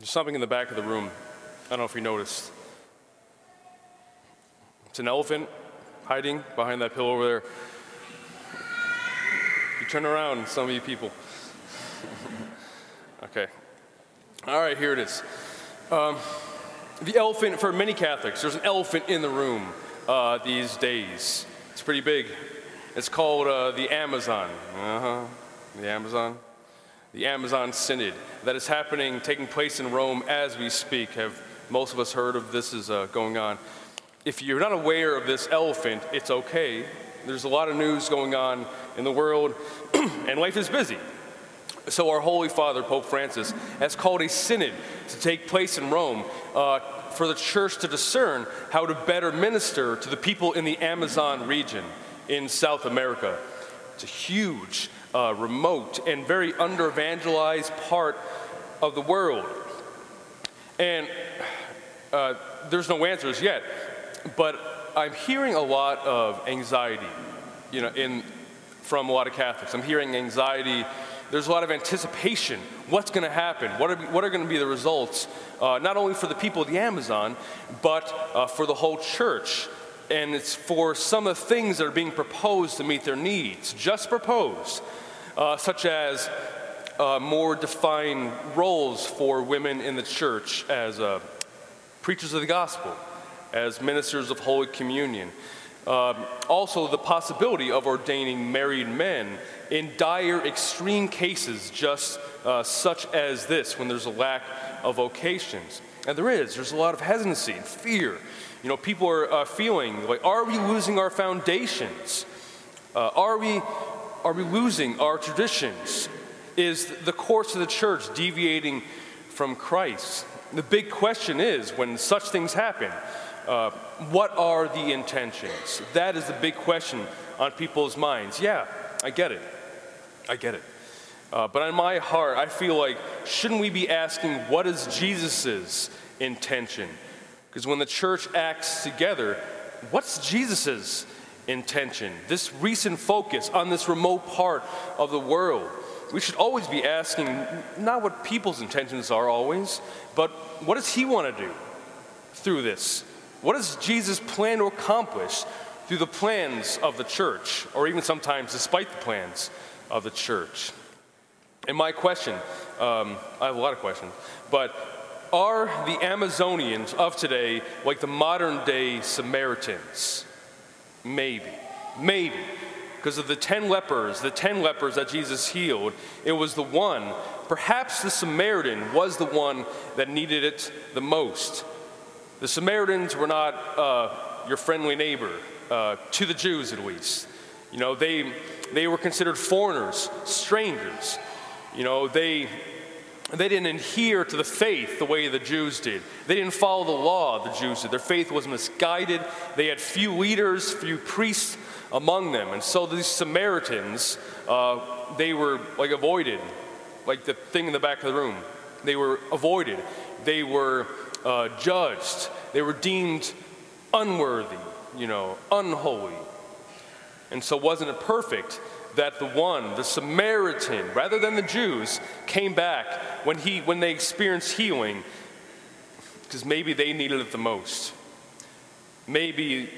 There's something in the back of the room. I don't know if you noticed. It's an elephant hiding behind that pillow over there. You turn around, some of you people. okay. All right, here it is. Um, the elephant, for many Catholics, there's an elephant in the room uh, these days. It's pretty big. It's called uh, the Amazon. Uh huh. The Amazon. The Amazon Synod that is happening, taking place in Rome as we speak. Have most of us heard of this is uh, going on? If you're not aware of this elephant, it's okay. There's a lot of news going on in the world, and life is busy. So, our Holy Father, Pope Francis, has called a synod to take place in Rome uh, for the church to discern how to better minister to the people in the Amazon region in South America. It's a huge, uh, remote, and very under evangelized part of the world. And uh, there's no answers yet, but I'm hearing a lot of anxiety, you know, in, from a lot of Catholics. I'm hearing anxiety there's a lot of anticipation. What's going to happen? What are, what are going to be the results, uh, not only for the people of the Amazon, but uh, for the whole church? And it's for some of the things that are being proposed to meet their needs, just proposed, uh, such as uh, more defined roles for women in the church as uh, preachers of the gospel, as ministers of Holy Communion. Um, also, the possibility of ordaining married men in dire, extreme cases, just uh, such as this, when there's a lack of vocations. And there is, there's a lot of hesitancy and fear. You know, people are uh, feeling like, are we losing our foundations? Uh, are, we, are we losing our traditions? Is the course of the church deviating from Christ? The big question is when such things happen, uh, what are the intentions? That is the big question on people's minds. Yeah, I get it. I get it. Uh, but in my heart, I feel like, shouldn't we be asking what is Jesus' intention? Because when the church acts together, what's Jesus' intention? This recent focus on this remote part of the world. We should always be asking not what people's intentions are always, but what does he want to do through this? What does Jesus plan to accomplish through the plans of the church, or even sometimes despite the plans of the church. And my question um, I have a lot of questions, but are the Amazonians of today like the modern day Samaritans? Maybe. Maybe. Because of the 10 lepers, the 10 lepers that Jesus healed, it was the one, perhaps the Samaritan was the one that needed it the most. The Samaritans were not uh, your friendly neighbor, uh, to the Jews at least. You know, they, they were considered foreigners, strangers. You know, they, they didn't adhere to the faith the way the Jews did. They didn't follow the law the Jews did. Their faith was misguided. They had few leaders, few priests among them. And so these Samaritans, uh, they were like avoided, like the thing in the back of the room. They were avoided. They were uh, judged. They were deemed unworthy, you know, unholy. And so, wasn't it perfect that the one, the Samaritan, rather than the Jews, came back when, he, when they experienced healing? Because maybe they needed it the most. Maybe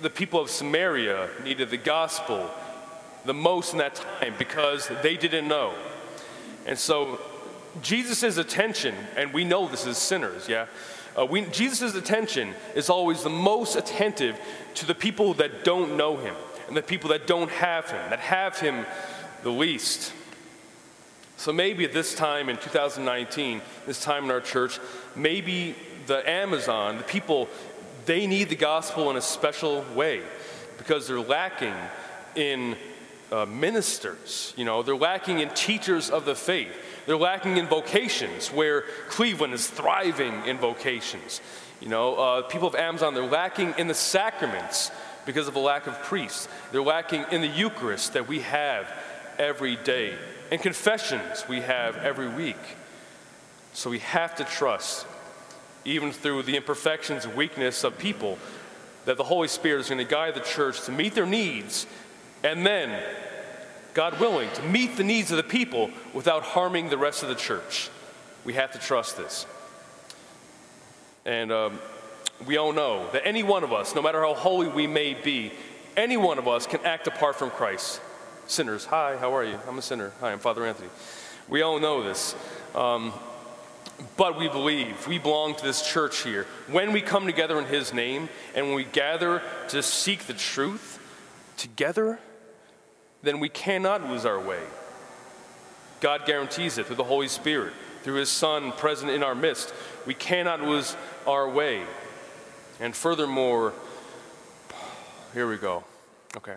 the people of Samaria needed the gospel the most in that time because they didn't know. And so, Jesus' attention, and we know this as sinners, yeah? Uh, Jesus' attention is always the most attentive to the people that don't know him and the people that don't have him, that have him the least. So maybe at this time in 2019, this time in our church, maybe the Amazon, the people, they need the gospel in a special way because they're lacking in uh, ministers. You know, they're lacking in teachers of the faith. They're lacking in vocations, where Cleveland is thriving in vocations. You know, uh, people of Amazon, they're lacking in the sacraments because of a lack of priests. They're lacking in the Eucharist that we have every day, and confessions we have every week. So we have to trust, even through the imperfections and weakness of people, that the Holy Spirit is going to guide the church to meet their needs, and then, God willing, to meet the needs of the people without harming the rest of the church. We have to trust this. And um, we all know that any one of us, no matter how holy we may be, any one of us can act apart from Christ. Sinners, hi, how are you? I'm a sinner. Hi, I'm Father Anthony. We all know this. Um, but we believe, we belong to this church here. When we come together in His name and when we gather to seek the truth together, then we cannot lose our way. God guarantees it through the Holy Spirit, through His Son present in our midst. We cannot lose our way. And furthermore, here we go. Okay.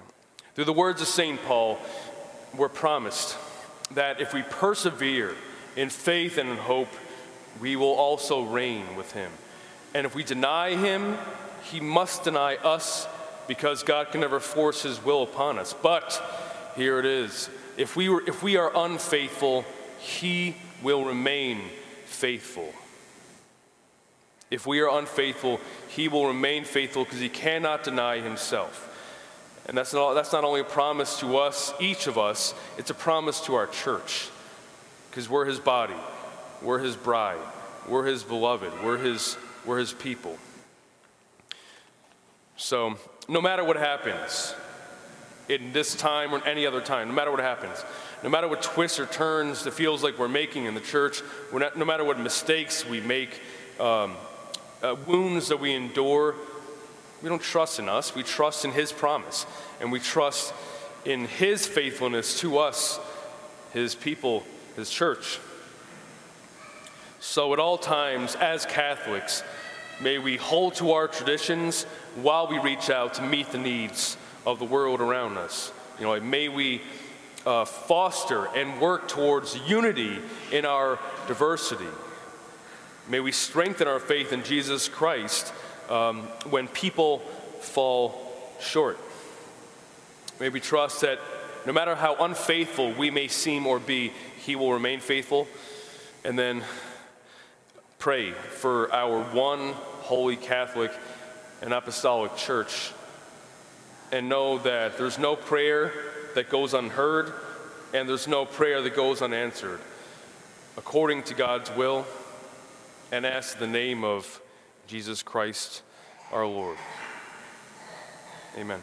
Through the words of St. Paul, we're promised that if we persevere in faith and in hope, we will also reign with him. And if we deny him, he must deny us because God can never force his will upon us. But here it is if we, were, if we are unfaithful, he will remain faithful. If we are unfaithful, he will remain faithful because he cannot deny himself. And that's not, that's not only a promise to us, each of us, it's a promise to our church because we're his body, we're his bride, we're his beloved, we're his, we're his people. So, no matter what happens in this time or any other time, no matter what happens, no matter what twists or turns it feels like we're making in the church, not, no matter what mistakes we make, um, uh, wounds that we endure, we don't trust in us. We trust in His promise. And we trust in His faithfulness to us, His people, His church. So, at all times, as Catholics, may we hold to our traditions while we reach out to meet the needs of the world around us. You know, may we uh, foster and work towards unity in our diversity. May we strengthen our faith in Jesus Christ um, when people fall short. May we trust that no matter how unfaithful we may seem or be, He will remain faithful. And then pray for our one holy Catholic and Apostolic Church. And know that there's no prayer that goes unheard, and there's no prayer that goes unanswered. According to God's will, and ask the name of Jesus Christ our Lord. Amen.